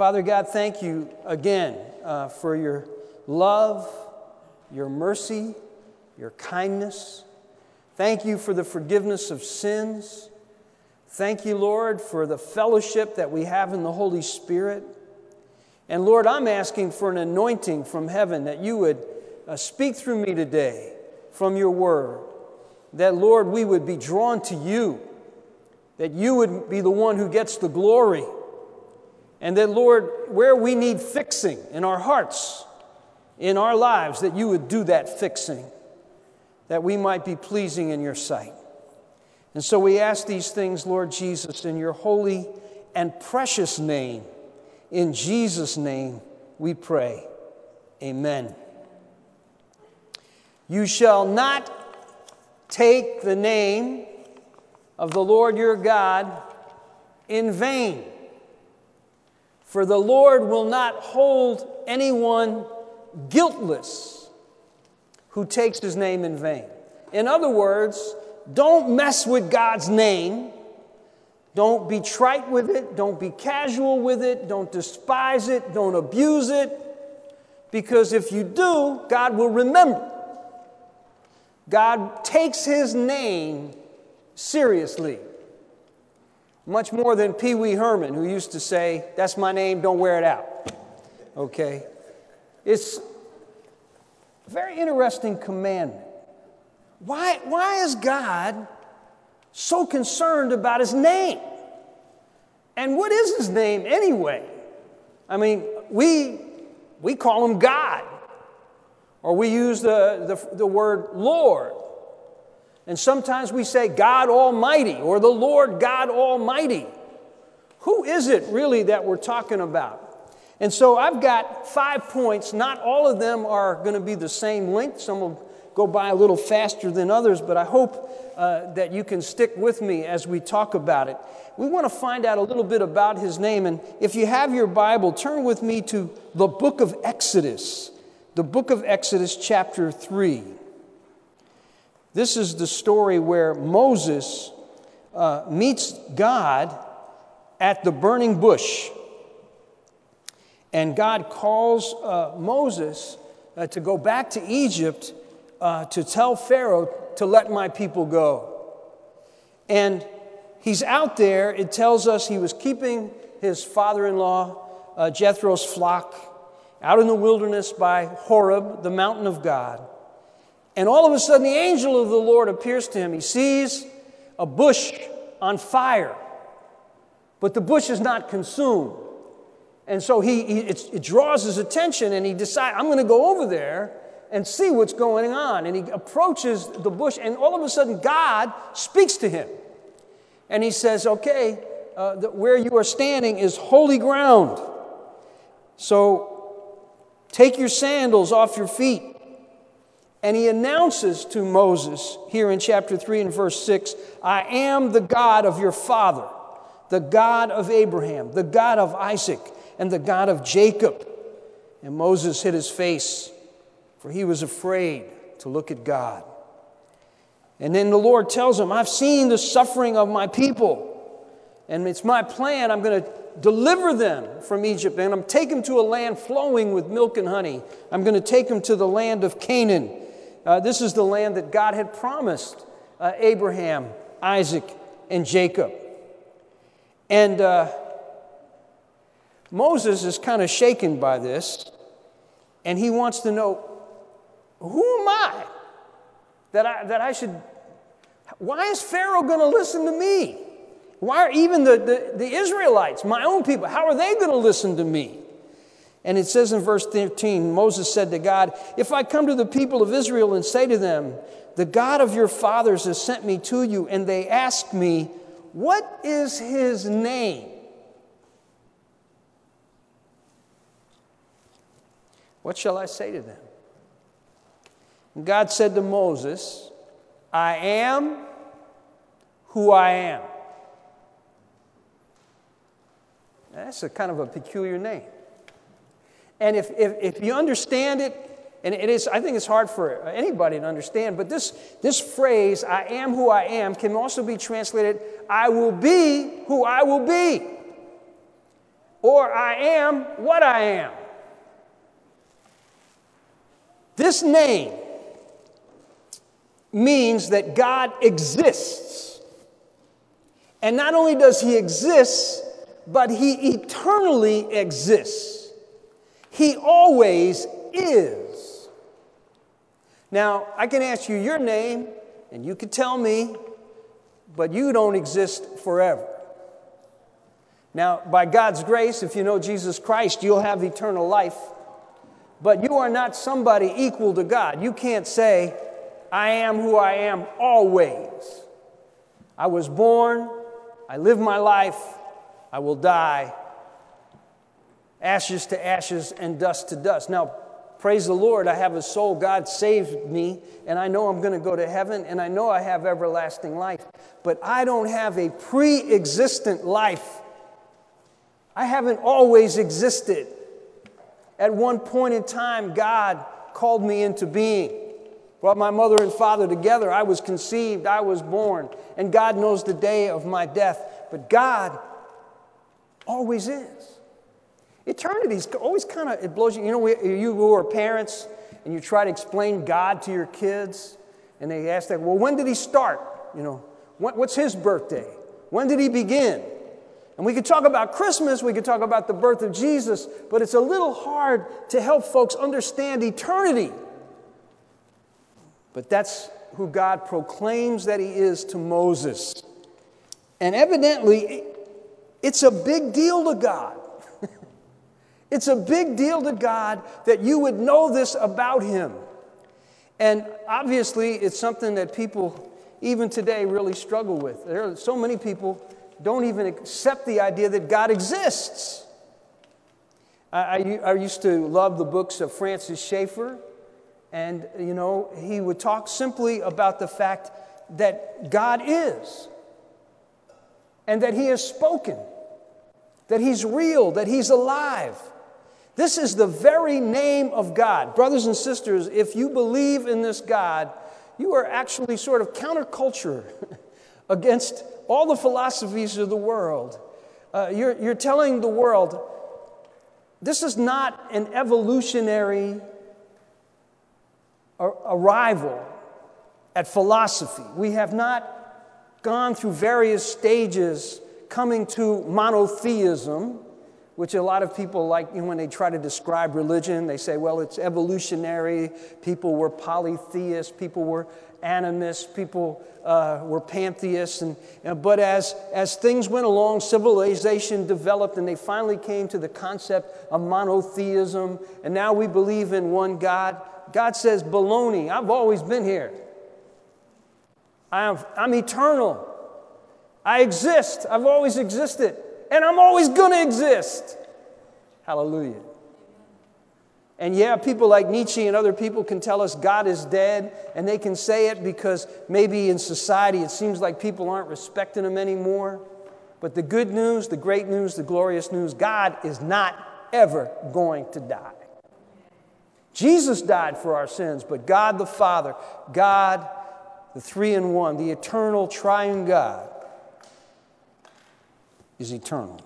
Father God, thank you again uh, for your love, your mercy, your kindness. Thank you for the forgiveness of sins. Thank you, Lord, for the fellowship that we have in the Holy Spirit. And Lord, I'm asking for an anointing from heaven that you would uh, speak through me today from your word. That, Lord, we would be drawn to you, that you would be the one who gets the glory. And that, Lord, where we need fixing in our hearts, in our lives, that you would do that fixing, that we might be pleasing in your sight. And so we ask these things, Lord Jesus, in your holy and precious name. In Jesus' name we pray. Amen. You shall not take the name of the Lord your God in vain, for the Lord will not hold anyone guiltless who takes his name in vain. In other words, don't mess with God's name. Don't be trite with it. Don't be casual with it. Don't despise it. Don't abuse it. Because if you do, God will remember. God takes his name seriously. Much more than Pee Wee Herman, who used to say, That's my name, don't wear it out. Okay? It's a very interesting commandment. Why, why is God so concerned about his name? And what is his name anyway? I mean, we, we call him God, or we use the, the, the word Lord. And sometimes we say God Almighty or the Lord God Almighty. Who is it really that we're talking about? And so I've got five points. Not all of them are going to be the same length. Some will go by a little faster than others, but I hope uh, that you can stick with me as we talk about it. We want to find out a little bit about his name, and if you have your Bible, turn with me to the book of Exodus, the book of Exodus, chapter 3. This is the story where Moses uh, meets God at the burning bush. And God calls uh, Moses uh, to go back to Egypt uh, to tell Pharaoh to let my people go. And he's out there. It tells us he was keeping his father in law, uh, Jethro's flock, out in the wilderness by Horeb, the mountain of God. And all of a sudden, the angel of the Lord appears to him. He sees a bush on fire, but the bush is not consumed. And so he, he it draws his attention, and he decides, I'm going to go over there and see what's going on. And he approaches the bush, and all of a sudden, God speaks to him. And he says, Okay, uh, the, where you are standing is holy ground. So take your sandals off your feet. And he announces to Moses here in chapter 3 and verse 6 I am the God of your father, the God of Abraham, the God of Isaac, and the God of Jacob. And Moses hid his face for he was afraid to look at God. And then the Lord tells him, I've seen the suffering of my people, and it's my plan. I'm going to deliver them from Egypt, and I'm take them to a land flowing with milk and honey. I'm going to take them to the land of Canaan. Uh, this is the land that God had promised uh, Abraham, Isaac, and Jacob. And uh, Moses is kind of shaken by this, and he wants to know who am I that I, that I should? Why is Pharaoh going to listen to me? Why are even the, the, the Israelites, my own people, how are they going to listen to me? And it says in verse 13 Moses said to God, If I come to the people of Israel and say to them, The God of your fathers has sent me to you, and they ask me, What is his name? What shall I say to them? God said to Moses, I am who I am. That's a kind of a peculiar name. And if, if, if you understand it, and it is, I think it's hard for anybody to understand, but this, this phrase, I am who I am, can also be translated, I will be who I will be. or I am what I am. This name means that God exists. And not only does He exist, but He eternally exists. He always is. Now, I can ask you your name, and you can tell me, but you don't exist forever. Now, by God's grace, if you know Jesus Christ, you'll have eternal life. But you are not somebody equal to God. You can't say, I am who I am always. I was born, I live my life, I will die. Ashes to ashes and dust to dust. Now, praise the Lord, I have a soul. God saved me, and I know I'm going to go to heaven, and I know I have everlasting life. But I don't have a pre existent life. I haven't always existed. At one point in time, God called me into being, brought my mother and father together. I was conceived, I was born, and God knows the day of my death. But God always is. Eternity's always kind of, it blows you. You know, you who are parents and you try to explain God to your kids, and they ask that, well, when did he start? You know, what's his birthday? When did he begin? And we could talk about Christmas, we could talk about the birth of Jesus, but it's a little hard to help folks understand eternity. But that's who God proclaims that He is to Moses. And evidently, it's a big deal to God. It's a big deal to God that you would know this about Him. And obviously, it's something that people, even today, really struggle with. There are so many people don't even accept the idea that God exists. I, I, I, used to love the books of Francis Schaeffer, and you know, he would talk simply about the fact that God is, and that He has spoken, that He's real, that He's alive. This is the very name of God. Brothers and sisters, if you believe in this God, you are actually sort of counterculture against all the philosophies of the world. Uh, you're, you're telling the world this is not an evolutionary arrival at philosophy. We have not gone through various stages coming to monotheism, which a lot of people like you know, when they try to describe religion, they say, well, it's evolutionary. People were polytheists, people were animists, people uh, were pantheists. And, and, but as, as things went along, civilization developed, and they finally came to the concept of monotheism. And now we believe in one God. God says, baloney, I've always been here. I'm, I'm eternal. I exist. I've always existed. And I'm always going to exist. Hallelujah. And yeah, people like Nietzsche and other people can tell us God is dead, and they can say it because maybe in society it seems like people aren't respecting him anymore. But the good news, the great news, the glorious news God is not ever going to die. Jesus died for our sins, but God the Father, God the three in one, the eternal triune God, is eternal.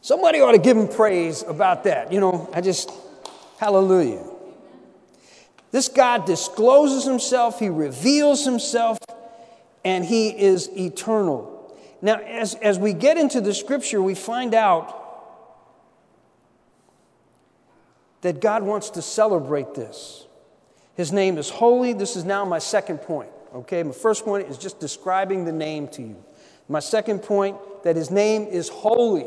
Somebody ought to give him praise about that. You know, I just. Hallelujah. This God discloses himself, he reveals himself, and he is eternal. Now, as, as we get into the scripture, we find out that God wants to celebrate this. His name is holy. This is now my second point. Okay, my first point is just describing the name to you. My second point that his name is holy.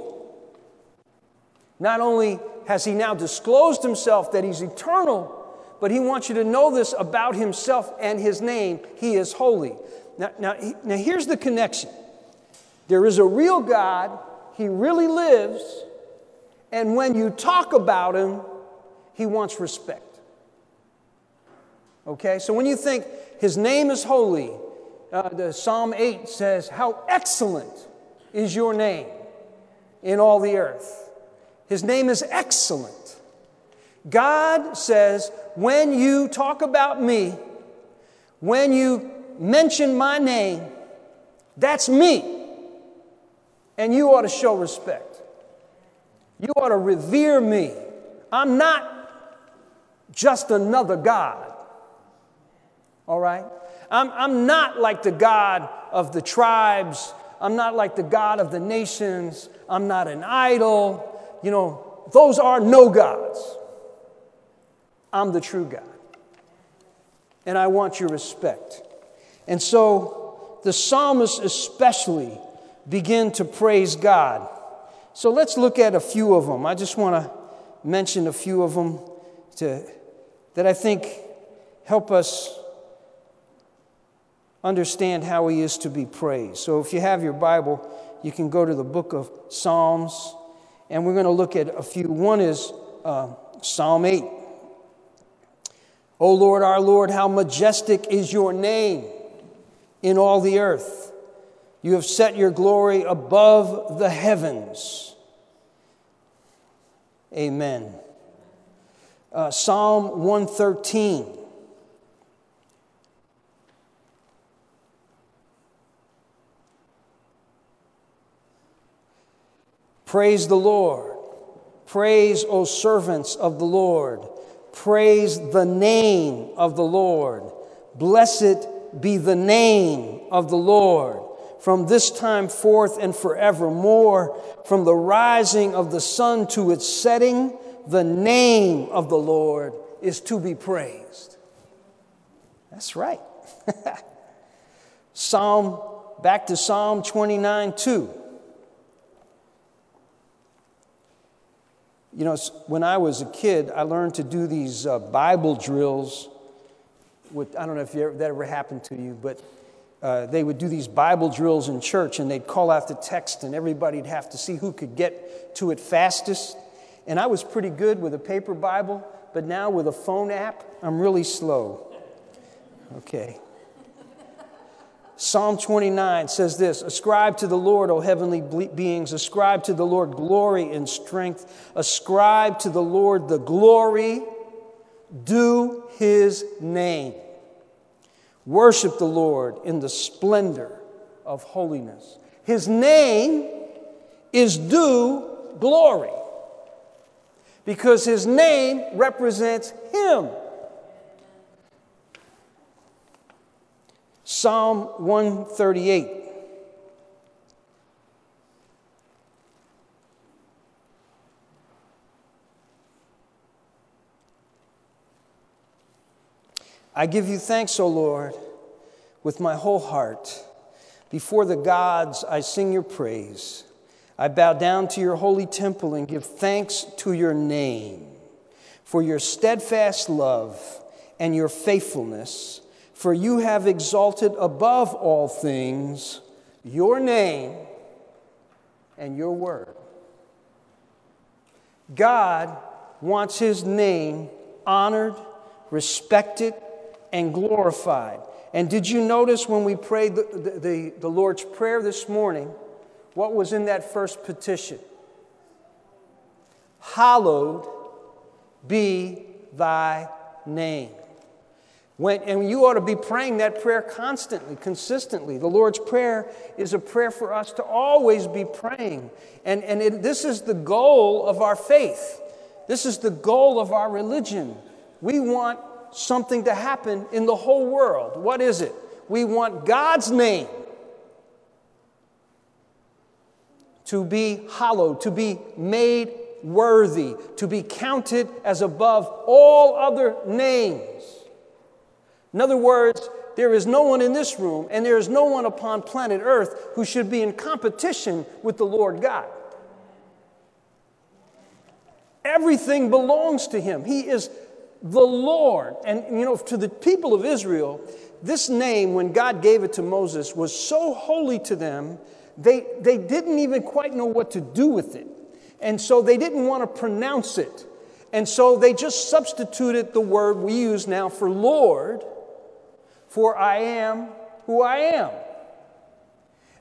Not only has he now disclosed himself that he's eternal, but he wants you to know this about himself and his name. He is holy. Now, now, now here's the connection there is a real God, he really lives, and when you talk about him, he wants respect. Okay, so when you think his name is holy, uh, the Psalm 8 says, How excellent is your name in all the earth. His name is excellent. God says, when you talk about me, when you mention my name, that's me. And you ought to show respect. You ought to revere me. I'm not just another God. All right? I'm, I'm not like the God of the tribes. I'm not like the God of the nations. I'm not an idol. You know, those are no gods. I'm the true God. And I want your respect. And so the psalmists, especially, begin to praise God. So let's look at a few of them. I just want to mention a few of them to, that I think help us understand how he is to be praised. So if you have your Bible, you can go to the book of Psalms, and we're going to look at a few. One is uh, Psalm 8. O Lord, our Lord, how majestic is your name in all the earth. You have set your glory above the heavens. Amen. Uh, Psalm 113. Praise the Lord. Praise, O servants of the Lord. Praise the name of the Lord. Blessed be the name of the Lord from this time forth and forevermore, from the rising of the sun to its setting, the name of the Lord is to be praised. That's right. Psalm, back to Psalm 29 2. You know, when I was a kid, I learned to do these uh, Bible drills. With, I don't know if ever, that ever happened to you, but uh, they would do these Bible drills in church and they'd call out the text and everybody'd have to see who could get to it fastest. And I was pretty good with a paper Bible, but now with a phone app, I'm really slow. Okay. Psalm 29 says this Ascribe to the Lord, O heavenly beings, ascribe to the Lord glory and strength, ascribe to the Lord the glory, due his name. Worship the Lord in the splendor of holiness. His name is due glory because his name represents him. Psalm 138. I give you thanks, O Lord, with my whole heart. Before the gods, I sing your praise. I bow down to your holy temple and give thanks to your name for your steadfast love and your faithfulness for you have exalted above all things your name and your word. God wants his name honored, respected, and glorified. And did you notice when we prayed the, the, the, Lord's Prayer this morning, what was in that first petition? Hallowed be thy name. When, and you ought to be praying that prayer constantly, consistently. The Lord's Prayer is a prayer for us to always be praying. And, and it, this is the goal of our faith, this is the goal of our religion. We want something to happen in the whole world. What is it? We want God's name to be hallowed, to be made worthy, to be counted as above all other names. In other words, there is no one in this room and there is no one upon planet Earth who should be in competition with the Lord God. Everything belongs to Him. He is the Lord. And, you know, to the people of Israel, this name, when God gave it to Moses, was so holy to them, they, they didn't even quite know what to do with it. And so they didn't want to pronounce it. And so they just substituted the word we use now for Lord for I am who I am.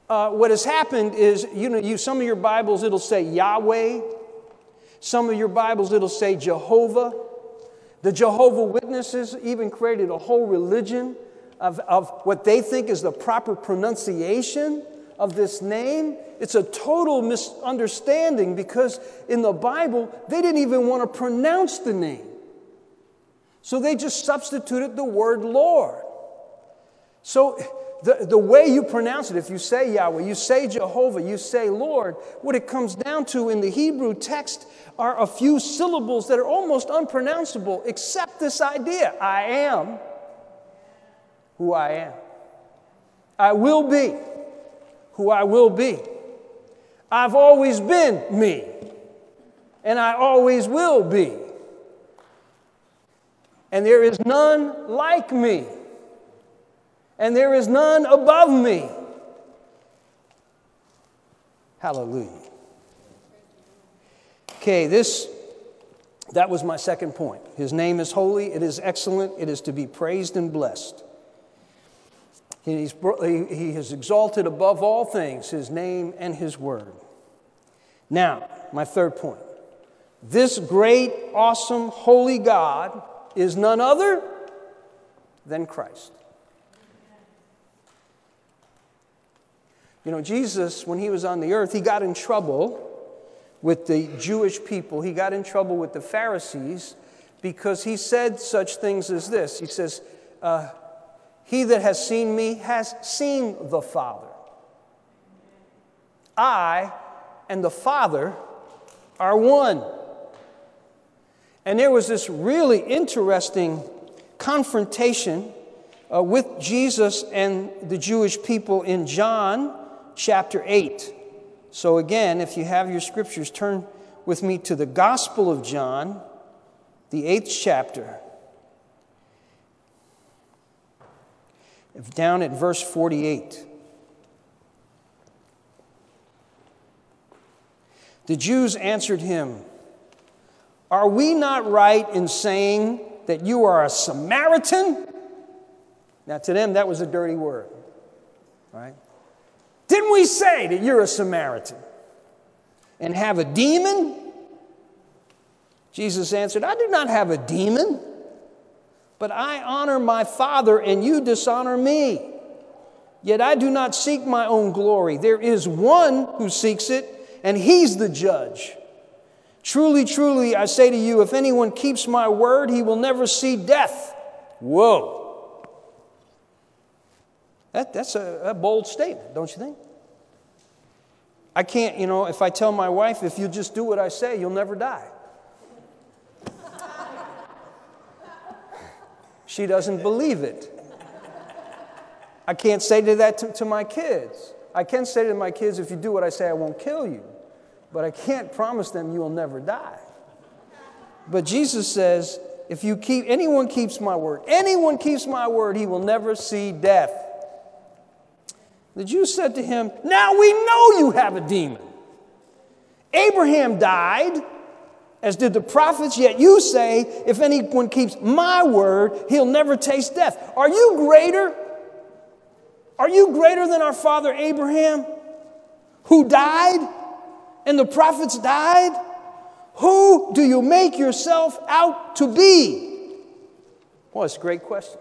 Uh, what has happened is, you know, you, some of your Bibles it'll say Yahweh, some of your Bibles it'll say Jehovah. The Jehovah Witnesses even created a whole religion of, of what they think is the proper pronunciation of this name, it's a total misunderstanding because in the Bible, they didn't even want to pronounce the name. So they just substituted the word Lord. So the, the way you pronounce it, if you say Yahweh, you say Jehovah, you say Lord, what it comes down to in the Hebrew text are a few syllables that are almost unpronounceable, except this idea I am who I am. I will be who I will be. I've always been me, and I always will be. And there is none like me and there is none above me. Hallelujah. Okay, this that was my second point. His name is holy, it is excellent, it is to be praised and blessed. He's, he has exalted above all things his name and his word. Now, my third point. This great, awesome, holy God is none other than Christ. You know, Jesus, when he was on the earth, he got in trouble with the Jewish people. He got in trouble with the Pharisees because he said such things as this He says, uh, He that has seen me has seen the Father. I and the Father are one. And there was this really interesting confrontation uh, with Jesus and the Jewish people in John chapter 8. So, again, if you have your scriptures, turn with me to the Gospel of John, the eighth chapter. Down at verse 48. The Jews answered him, Are we not right in saying that you are a Samaritan? Now, to them, that was a dirty word, right? Didn't we say that you're a Samaritan and have a demon? Jesus answered, I do not have a demon, but I honor my Father, and you dishonor me. Yet I do not seek my own glory. There is one who seeks it, and he's the judge. Truly, truly, I say to you, if anyone keeps my word, he will never see death. Whoa. That, that's a, a bold statement, don't you think? I can't, you know, if I tell my wife, if you just do what I say, you'll never die. she doesn't believe it. I can't say to that to, to, my kids. I can say to my kids, if you do what I say, I won't kill you. But I can't promise them you will never die. But Jesus says, if you keep anyone keeps my word, anyone keeps my word, he will never see death. The Jews said to him, Now we know you have a demon. Abraham died, as did the prophets, yet you say, If anyone keeps my word, he'll never taste death. Are you greater? Are you greater than our father Abraham, who died and the prophets died? Who do you make yourself out to be? Well, it's a great question.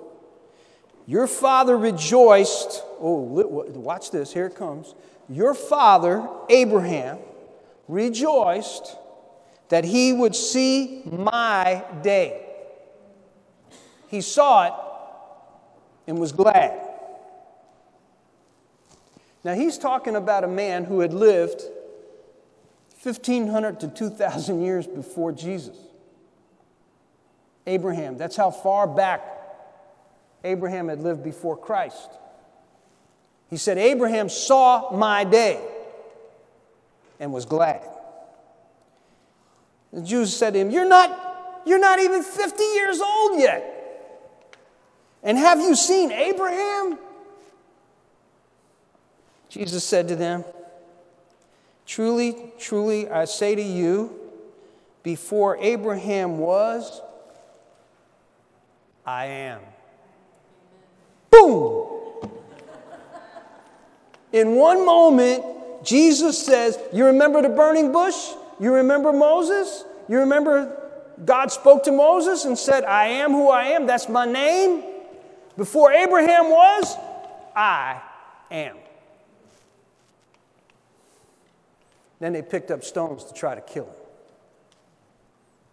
Your father rejoiced. Oh, watch this. Here it comes. Your father, Abraham, rejoiced that he would see my day. He saw it and was glad. Now, he's talking about a man who had lived 1,500 to 2,000 years before Jesus. Abraham, that's how far back Abraham had lived before Christ. He said, Abraham saw my day and was glad. The Jews said to him, You're not, you're not even 50 years old yet. And have you seen Abraham? Jesus said to them, Truly, truly, I say to you, before Abraham was, I am. Boom! In one moment, Jesus says, You remember the burning bush? You remember Moses? You remember God spoke to Moses and said, I am who I am. That's my name. Before Abraham was, I am. Then they picked up stones to try to kill him.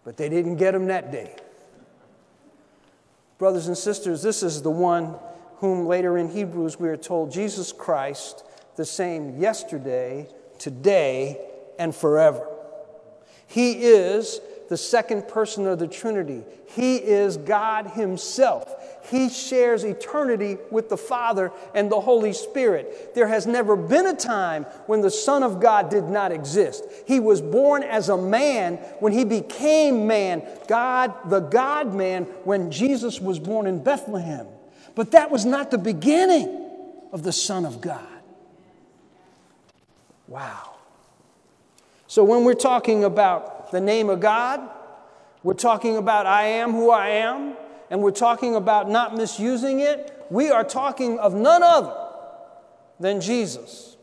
But they didn't get him that day. Brothers and sisters, this is the one whom later in Hebrews we are told Jesus Christ, the same yesterday, today, and forever. He is the second person of the Trinity. He is God Himself. He shares eternity with the Father and the Holy Spirit. There has never been a time when the Son of God did not exist. He was born as a man when He became man, God, the God man, when Jesus was born in Bethlehem. But that was not the beginning of the Son of God. Wow. So when we're talking about the name of God. We're talking about I am who I am, and we're talking about not misusing it. We are talking of none other than Jesus.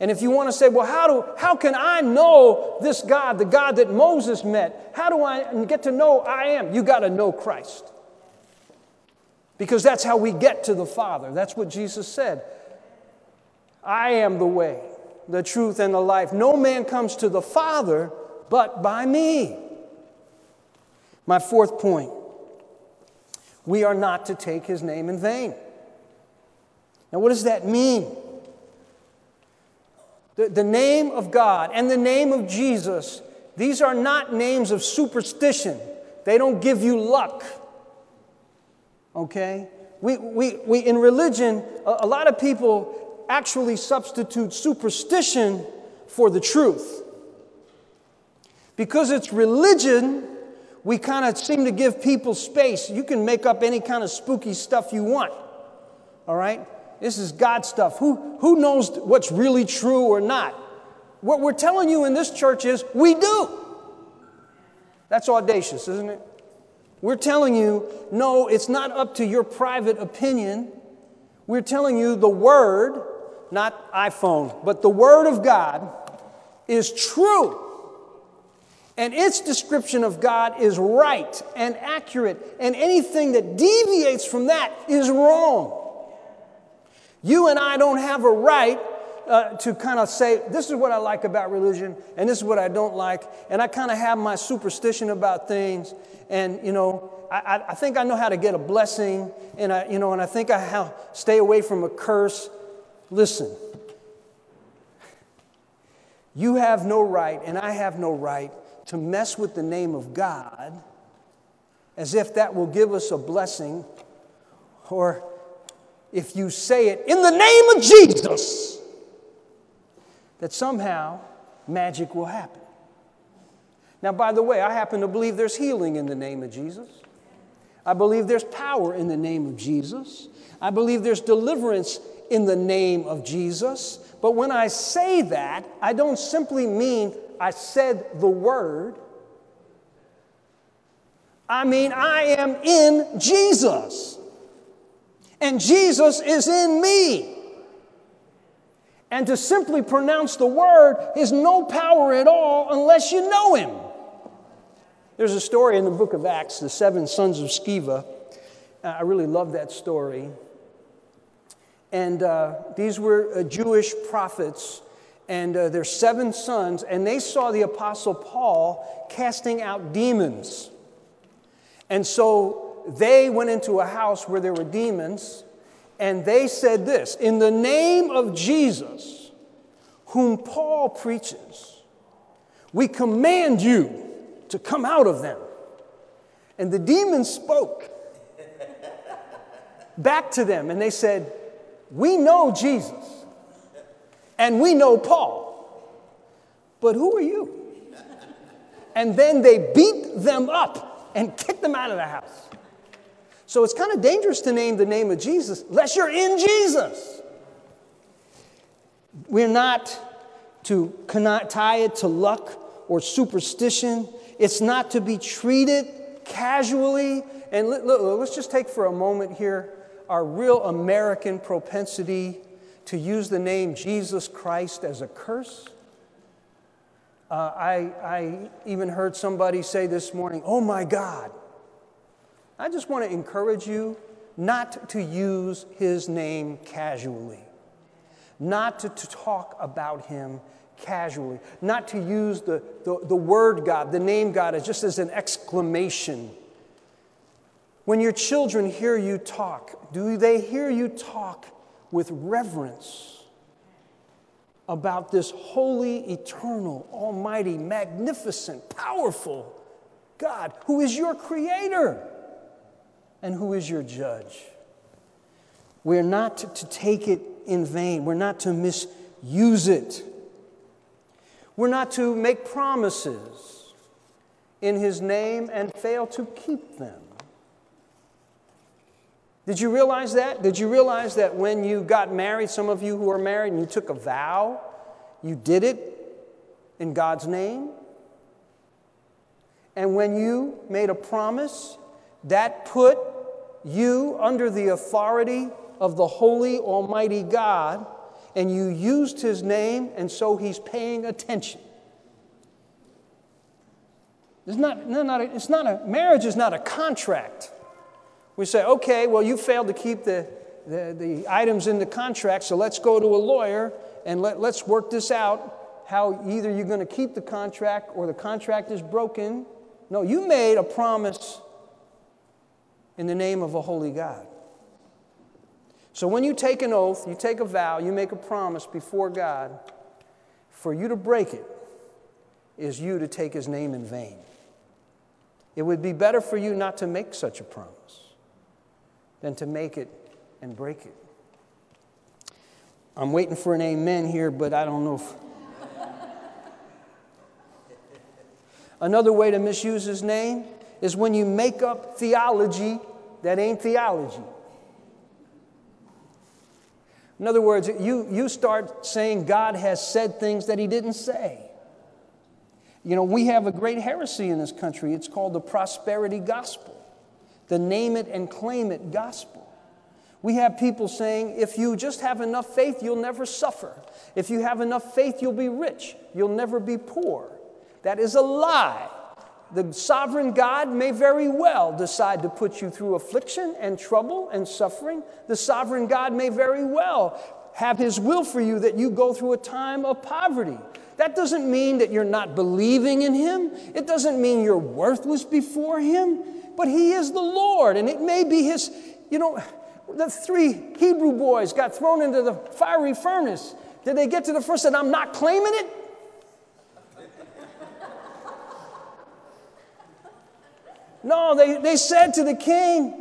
And if you want to say, well, how, do, how can I know this God, the God that Moses met? How do I get to know I am? You got to know Christ. Because that's how we get to the Father. That's what Jesus said. I am the way, the truth, and the life. No man comes to the Father but by me. My fourth point we are not to take his name in vain. Now, what does that mean? The, the name of God and the name of Jesus, these are not names of superstition. They don't give you luck. Okay? We, we, we, in religion, a, a lot of people actually substitute superstition for the truth. Because it's religion, we kind of seem to give people space. You can make up any kind of spooky stuff you want. All right? This is God stuff. Who, who knows what's really true or not? What we're telling you in this church is we do. That's audacious, isn't it? We're telling you, no, it's not up to your private opinion. We're telling you the Word, not iPhone, but the Word of God is true. And its description of God is right and accurate, and anything that deviates from that is wrong. You and I don't have a right uh, to kind of say, this is what I like about religion, and this is what I don't like, and I kind of have my superstition about things, and you know, I, I think I know how to get a blessing, and I, you know, and I think I have, stay away from a curse. Listen, you have no right, and I have no right to mess with the name of God as if that will give us a blessing, or if you say it in the name of Jesus, that somehow magic will happen. Now, by the way, I happen to believe there's healing in the name of Jesus. I believe there's power in the name of Jesus. I believe there's deliverance in the name of Jesus. But when I say that, I don't simply mean I said the word. I mean, I am in Jesus. And Jesus is in me. And to simply pronounce the word is no power at all unless you know him. There's a story in the book of Acts, the seven sons of Sceva. Uh, I really love that story. And uh, these were uh, Jewish prophets and uh, their seven sons, and they saw the Apostle Paul casting out demons. And so they went into a house where there were demons, and they said this In the name of Jesus, whom Paul preaches, we command you to come out of them. And the demons spoke back to them, and they said, We know Jesus and we know Paul. But who are you? And then they beat them up and kicked them out of the house. So it's kind of dangerous to name the name of Jesus unless you're in Jesus. We're not to cannot tie it to luck or superstition. It's not to be treated casually. And let's just take for a moment here our real American propensity to use the name Jesus Christ as a curse. Uh, I, I even heard somebody say this morning, Oh my God. I just want to encourage you not to use his name casually, not to, to talk about him casually, not to use the, the, the word God, the name God, as just as an exclamation. When your children hear you talk, do they hear you talk with reverence about this holy, eternal, almighty, magnificent, powerful God who is your creator and who is your judge? We're not to take it in vain, we're not to misuse it. We're not to make promises in His name and fail to keep them. Did you realize that? Did you realize that when you got married, some of you who are married, and you took a vow, you did it in God's name? And when you made a promise, that put you under the authority of the holy, almighty God and you used his name, and so he's paying attention. It's not, no, not a, it's not a, marriage is not a contract. We say, okay, well, you failed to keep the, the, the items in the contract, so let's go to a lawyer and let, let's work this out how either you're going to keep the contract or the contract is broken. No, you made a promise in the name of a holy God. So when you take an oath, you take a vow, you make a promise before God, for you to break it is you to take his name in vain. It would be better for you not to make such a promise than to make it and break it. I'm waiting for an amen here, but I don't know if. Another way to misuse his name is when you make up theology that ain't theology. In other words, you, you start saying God has said things that He didn't say. You know, we have a great heresy in this country. It's called the prosperity gospel, the name it and claim it gospel. We have people saying, if you just have enough faith, you'll never suffer. If you have enough faith, you'll be rich. You'll never be poor. That is a lie the sovereign God may very well decide to put you through affliction and trouble and suffering. The sovereign God may very well have his will for you that you go through a time of poverty. That doesn't mean that you're not believing in him. It doesn't mean you're worthless before him, but he is the Lord. And it may be his, you know, the three Hebrew boys got thrown into the fiery furnace. Did they get to the first and I'm not claiming it? No, they, they said to the king,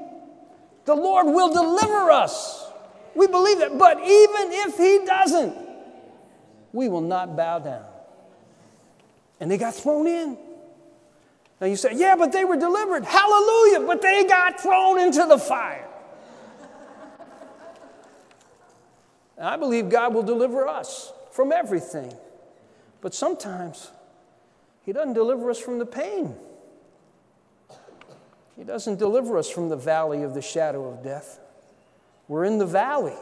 The Lord will deliver us. We believe that. But even if he doesn't, we will not bow down. And they got thrown in. Now you say, Yeah, but they were delivered. Hallelujah. But they got thrown into the fire. I believe God will deliver us from everything. But sometimes He doesn't deliver us from the pain. He doesn't deliver us from the valley of the shadow of death. We're in the valley,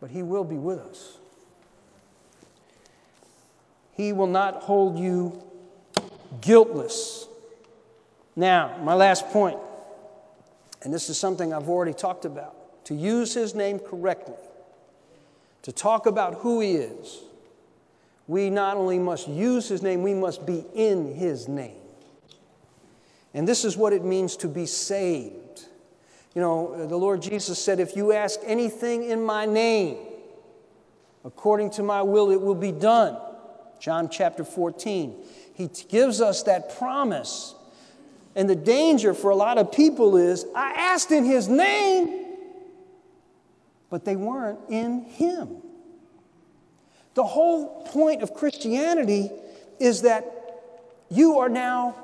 but He will be with us. He will not hold you guiltless. Now, my last point, and this is something I've already talked about to use His name correctly, to talk about who He is, we not only must use His name, we must be in His name. And this is what it means to be saved. You know, uh, the Lord Jesus said, If you ask anything in my name, according to my will, it will be done. John chapter 14. He gives us that promise. And the danger for a lot of people is I asked in his name, but they weren't in him. The whole point of Christianity is that you are now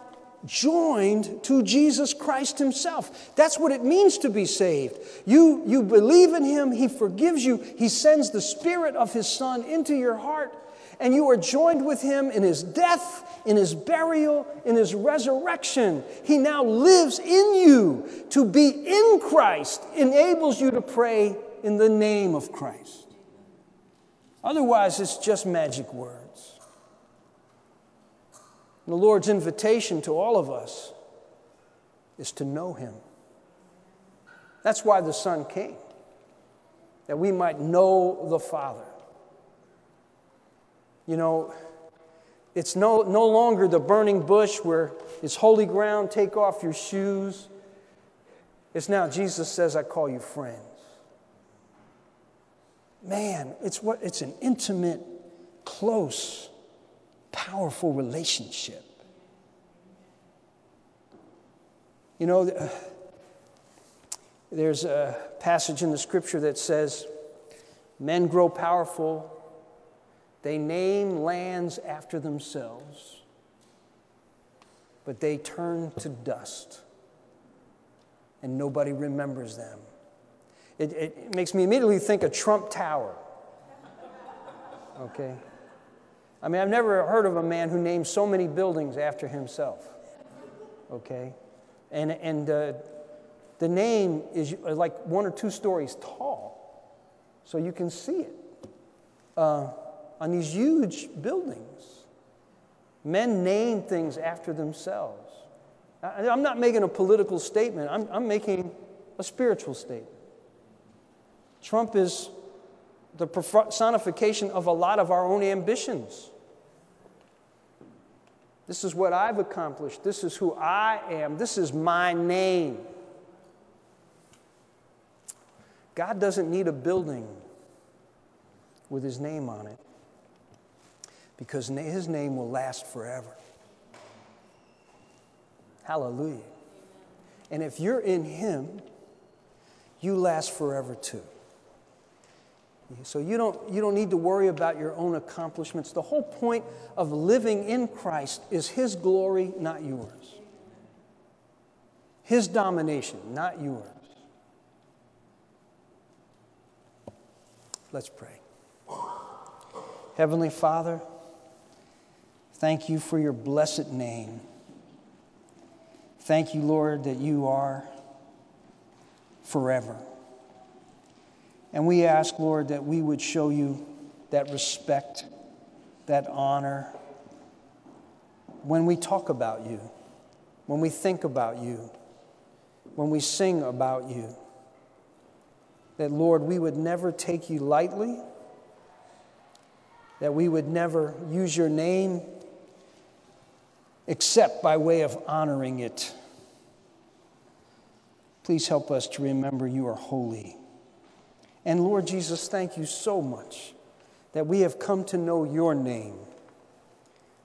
joined to Jesus Christ Himself. That's what it means to be saved. You, you believe in Him, He forgives you, He sends the Spirit of His Son into your heart, and you are joined with Him in His death, in His burial, in His resurrection. He now lives in you. To be in Christ enables you to pray in the name of Christ. Otherwise, it's just magic words. And the Lord's invitation to all of us is to know Him. That's why the Son came, that we might know the Father. You know, it's no, no longer the burning bush where it's holy ground, take off your shoes. It's now Jesus says, I call you friends. Man, it's, what, it's an intimate, close, powerful relationship. You know, there's a passage in the scripture that says, Men grow powerful, they name lands after themselves, but they turn to dust, and nobody remembers them. It, it makes me immediately think of Trump Tower. Okay? I mean, I've never heard of a man who named so many buildings after himself. Okay? And, and uh, the name is like one or two stories tall, so you can see it uh, on these huge buildings. Men name things after themselves. I, I'm not making a political statement, I'm, I'm making a spiritual statement. Trump is the personification of a lot of our own ambitions. This is what I've accomplished. This is who I am. This is my name. God doesn't need a building with his name on it because his name will last forever. Hallelujah. And if you're in him, you last forever too. So you don't, you don't need to worry about your own accomplishments. The whole point of living in Christ is His glory, not yours. His domination, not yours. Let's pray. Heavenly Father, thank you for your blessed name. Thank you, Lord, that you are forever. And we ask, Lord, that we would show you that respect, that honor when we talk about you, when we think about you, when we sing about you. That, Lord, we would never take you lightly, that we would never use your name except by way of honoring it. Please help us to remember you are holy. And Lord Jesus, thank you so much that we have come to know your name,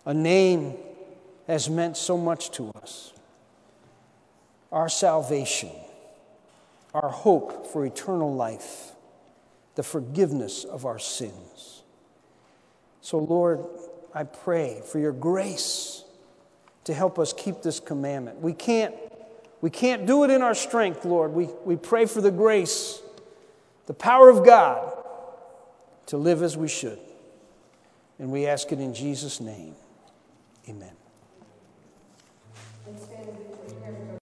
a name has meant so much to us. Our salvation, our hope for eternal life, the forgiveness of our sins. So, Lord, I pray for your grace to help us keep this commandment. We can't, we can't do it in our strength, Lord. We, we pray for the grace the power of God to live as we should. And we ask it in Jesus' name. Amen.